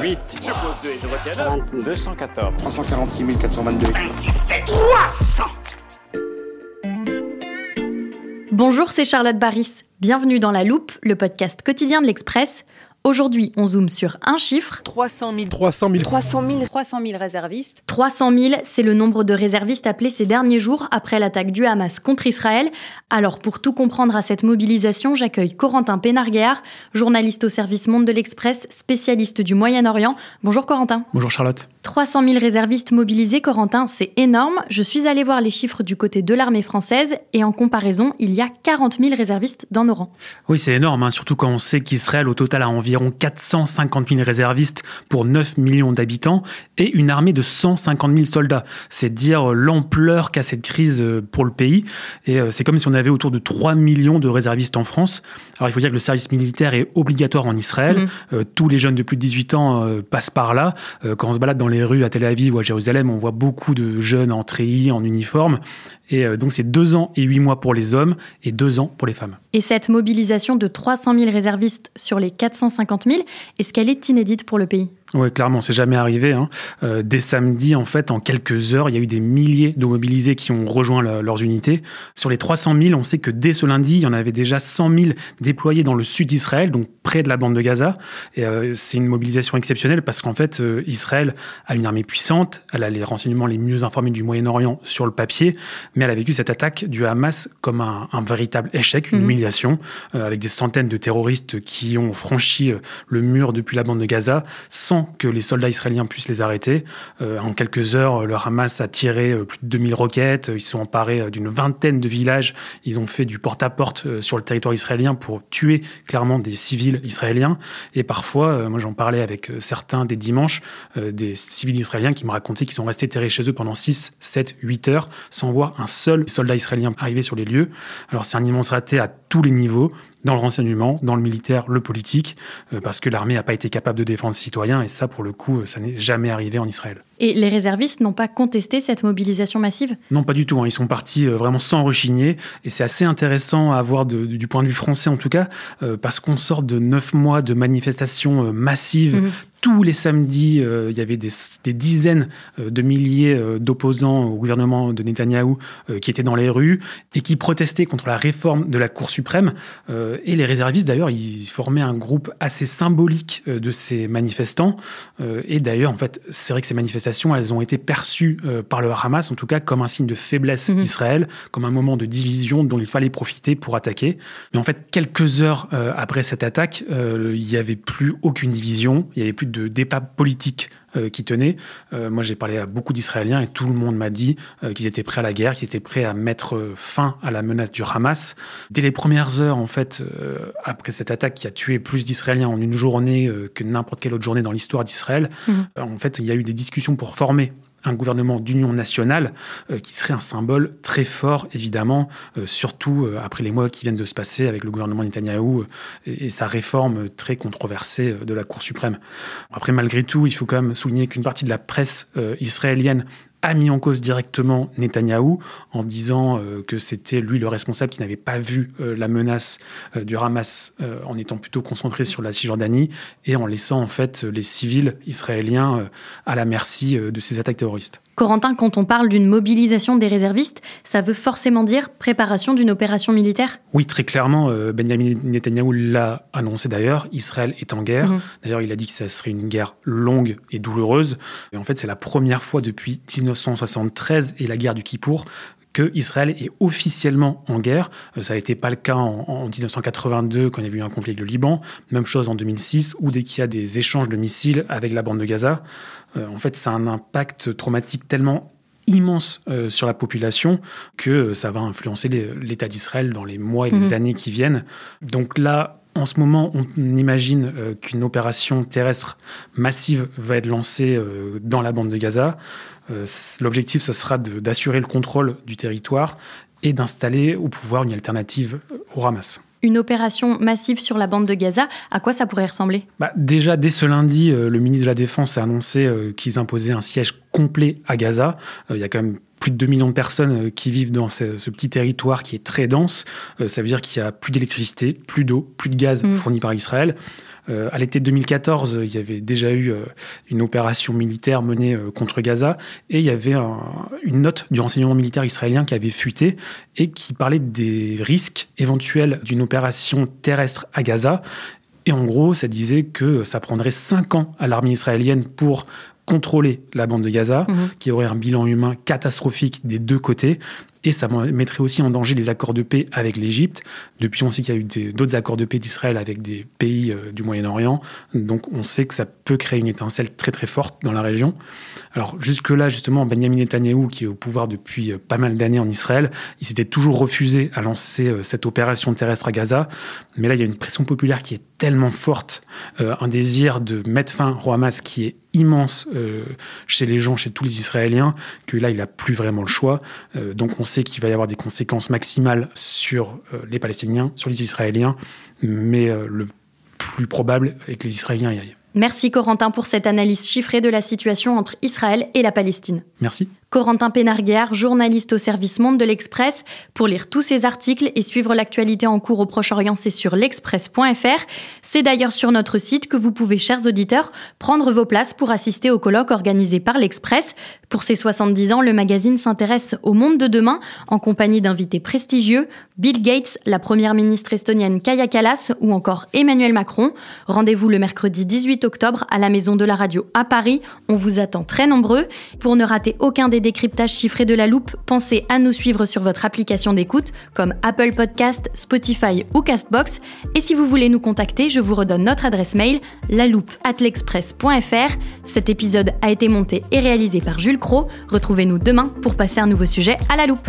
8. Je pose 2 et je retiens 214. 346 422. Bonjour, c'est Charlotte Baris. Bienvenue dans La Loupe, le podcast quotidien de l'Express. Aujourd'hui, on zoome sur un chiffre. 300 000. 300 000. 300 000. 300 000 réservistes. 300 000, c'est le nombre de réservistes appelés ces derniers jours après l'attaque du Hamas contre Israël. Alors, pour tout comprendre à cette mobilisation, j'accueille Corentin Pénarguéard, journaliste au service Monde de l'Express, spécialiste du Moyen-Orient. Bonjour Corentin. Bonjour Charlotte. 300 000 réservistes mobilisés, Corentin, c'est énorme. Je suis allé voir les chiffres du côté de l'armée française et en comparaison, il y a 40 000 réservistes dans nos rangs. Oui, c'est énorme, hein, surtout quand on sait qu'Israël au total a environ 450 000 réservistes pour 9 millions d'habitants et une armée de 150 000 soldats. C'est dire l'ampleur qu'a cette crise euh, pour le pays. Et euh, c'est comme si on avait autour de 3 millions de réservistes en France. Alors il faut dire que le service militaire est obligatoire en Israël. Euh, tous les jeunes de plus de 18 ans euh, passent par là. Euh, quand on se balade dans les rues à Tel Aviv ou à Jérusalem, on voit beaucoup de jeunes en treillis, en uniforme. Et euh, donc c'est deux ans et huit mois pour les hommes et deux ans pour les femmes. Et cette mobilisation de 300 000 réservistes sur les 450 000, est-ce qu'elle est inédite pour le pays? Oui, clairement, c'est jamais arrivé. hein. Euh, dès samedi, en fait, en quelques heures, il y a eu des milliers de mobilisés qui ont rejoint le- leurs unités. Sur les 300 000, on sait que dès ce lundi, il y en avait déjà 100 000 déployés dans le sud d'Israël, donc près de la bande de Gaza. Et euh, c'est une mobilisation exceptionnelle parce qu'en fait, euh, Israël a une armée puissante, elle a les renseignements les mieux informés du Moyen-Orient sur le papier, mais elle a vécu cette attaque du Hamas comme un, un véritable échec, une Mhm. humiliation, euh, avec des centaines de terroristes qui ont franchi euh, le mur depuis la bande de Gaza sans que les soldats israéliens puissent les arrêter. Euh, en quelques heures, le Hamas a tiré euh, plus de 2000 roquettes, ils se sont emparés euh, d'une vingtaine de villages, ils ont fait du porte-à-porte sur le territoire israélien pour tuer clairement des civils israéliens. Et parfois, moi j'en parlais avec certains des dimanches, des civils israéliens qui me racontaient qu'ils sont restés terrés chez eux pendant 6, 7, 8 heures sans voir un seul soldat israélien arriver sur les lieux. Alors c'est un immense raté à tous les niveaux, dans le renseignement, dans le militaire, le politique, euh, parce que l'armée n'a pas été capable de défendre ses citoyens, et ça, pour le coup, euh, ça n'est jamais arrivé en Israël. Et les réservistes n'ont pas contesté cette mobilisation massive? Non, pas du tout. hein. Ils sont partis euh, vraiment sans rechigner. Et c'est assez intéressant à voir de- du point de vue français, en tout cas, parce qu'on sort de neuf mois de manifestations massives. Mhm. Tous les samedis, euh, il y avait des, des dizaines euh, de milliers euh, d'opposants au gouvernement de Netanyahou euh, qui étaient dans les rues et qui protestaient contre la réforme de la Cour suprême. Euh, et les réservistes, d'ailleurs, ils formaient un groupe assez symbolique de ces manifestants. Et d'ailleurs, en fait, c'est vrai que ces manifestations, elles ont été perçues par le Hamas, en tout cas, comme un signe de faiblesse Mhm. d'Israël, comme un moment de division dont il fallait profiter pour attaquer. Mais en fait, quelques heures après cette attaque, il n'y avait plus aucune division, il n'y avait plus de débat politique euh, qui tenait. Euh, moi, j'ai parlé à beaucoup d'Israéliens et tout le monde m'a dit euh, qu'ils étaient prêts à la guerre, qu'ils étaient prêts à mettre fin à la menace du Hamas. Dès les premières heures, en fait, après cette attaque qui a tué plus d'Israéliens en une journée que n'importe quelle autre journée dans l'histoire d'Israël, euh, en fait, il y a eu des discussions pour former un gouvernement d'union nationale euh, qui serait un symbole très fort, évidemment, euh, surtout euh, après les mois qui viennent de se passer avec le gouvernement Netanyahou et, et sa réforme très controversée de la Cour suprême. Après, malgré tout, il faut quand même souligner qu'une partie de la presse israélienne a mis en cause directement Netanyahou en disant euh, que c'était lui le responsable qui n'avait pas vu euh, la menace euh, du Hamas en étant plutôt concentré sur la Cisjordanie et en laissant en fait les civils israéliens à la merci de ces attaques terroristes. Corentin, quand on parle d'une mobilisation des réservistes, ça veut forcément dire préparation d'une opération militaire? Oui, très clairement. Euh, Benjamin Netanyahu l'a annoncé d'ailleurs. Israël est en guerre. Mhm. D'ailleurs, il a dit que ça serait une guerre longue et douloureuse. Et en fait, c'est la première fois depuis 1973 et la guerre du Kippour que Israël est officiellement en guerre. Euh, ça n'était pas le cas en, 1982 quand il y a eu un conflit avec le Liban. Même chose en 2006 ou dès qu'il y a des échanges de missiles avec la bande de Gaza. Euh, en fait, ça a un impact traumatique tellement immense euh, sur la population que ça va influencer l'État d'Israël dans les mois et les mhm. années qui viennent. Donc là, en ce moment, on imagine qu'une opération terrestre massive va être lancée dans la bande de Gaza. Euh, l'objectif, ce sera d'assurer le contrôle du territoire et d'installer au pouvoir une alternative au Hamas une opération massive sur la bande de Gaza, à quoi ça pourrait ressembler? Bah, Déjà, dès ce lundi, euh, le ministre de la Défense a annoncé euh, qu'ils imposaient un siège complet à Gaza. il y a quand même plus de 2 millions de personnes qui vivent dans ce, petit territoire qui est très dense. ça veut dire qu'il y a plus d'électricité, plus d'eau, plus de gaz mmh. fourni par Israël. Euh, à l'été 2014, il y avait déjà eu euh, une opération militaire menée euh, contre Gaza et il y avait une note du renseignement militaire israélien qui avait fuité et qui parlait des risques éventuels d'une opération terrestre à Gaza. Et en gros, ça disait que ça prendrait cinq ans à l'armée israélienne pour contrôler la bande de Gaza, mhm. qui aurait un bilan humain catastrophique des deux côtés, et ça mettrait aussi en danger les accords de paix avec l'Égypte. Depuis, on sait qu'il y a eu d'autres accords de paix d'Israël avec des pays euh, du Moyen-Orient. Donc, on sait que ça peut créer une étincelle très très forte dans la région. Alors, jusque-là, justement, Benjamin Netanyahu, qui est au pouvoir depuis euh, pas mal d'années en Israël, il s'était toujours refusé à lancer euh, cette opération terrestre à Gaza. Mais là, il y a une pression populaire qui est tellement forte, un désir de mettre fin au Hamas qui est immense chez les gens, chez tous les Israéliens, que là, il n'a plus vraiment le choix. donc, on sait qu'il va y avoir des conséquences maximales sur euh, les Palestiniens, sur les Israéliens, mais euh, le plus probable est que les Israéliens y aillent. Merci Corentin pour cette analyse chiffrée de la situation entre Israël et la Palestine. Merci. Corentin Pénarguer, journaliste au service Monde de l'Express. Pour lire tous ces articles et suivre l'actualité en cours au Proche-Orient, c'est sur l'express.fr. C'est d'ailleurs sur notre site que vous pouvez, chers auditeurs, prendre vos places pour assister au colloque organisé par l'Express. Pour ses 70 ans, le magazine s'intéresse au monde de demain en compagnie d'invités prestigieux, Bill Gates, la première ministre estonienne Kaya Kallas ou encore Emmanuel Macron. Rendez-vous le mercredi 18 octobre à la Maison de la Radio à Paris. On vous attend très nombreux. Pour ne rater aucun des décryptages chiffrés de la loupe, pensez à nous suivre sur votre application d'écoute comme Apple Podcast, Spotify ou Castbox. Et si vous voulez nous contacter, je vous redonne notre adresse mail, laloupe@l'express.fr. Cet épisode a été monté et réalisé par Jules Cro. Retrouvez-nous demain pour passer un nouveau sujet à la loupe.